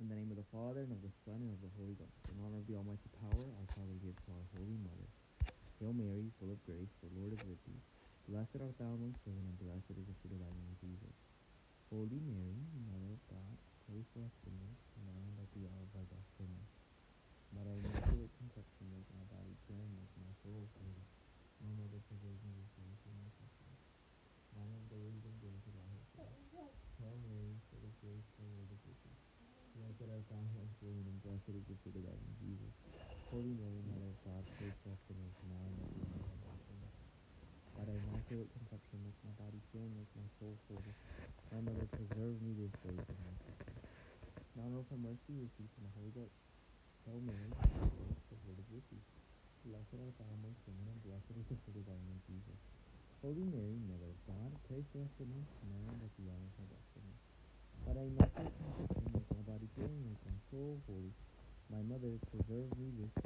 In the name of the Father, and of the Son, and of the Holy Ghost. In honor of the Almighty Power, our Father gives to our Holy Mother. Hail Mary, full of grace, the Lord is with thee. Blessed art thou amongst women, and blessed is the fruit of thy womb, Jesus. Holy Mary, Mother of God, pray for us sinners, now and at the hour of our death. Amen. By thy immaculate conception, make my body pure, and make my soul holy. O Mother, preserve me with grace and mercy. Lion of days and days of our hope. Hail Mary, full of grace, the Lord is with thee. Art thou amongst and blessed is the fruit of thy womb, Jesus. Holy Mary, Mother of God, pray for us sinners, now and at the hour of our death. Immaculate conception, make my body pure, and make my soul holy. O Mother, preserve me grace and mercy. In honor of her mercy, receive from the Holy Ghost. Hail Mary, of the Lord with thee. Blessed art thou amongst women, and blessed is the fruit of thy womb, Jesus. Holy Mary, Mother of God, pray for us sinners, now and at the hour of our death. Amen. By thy immaculate conception, make my body pure, and make my soul holy. My Mother, preserve me mercy.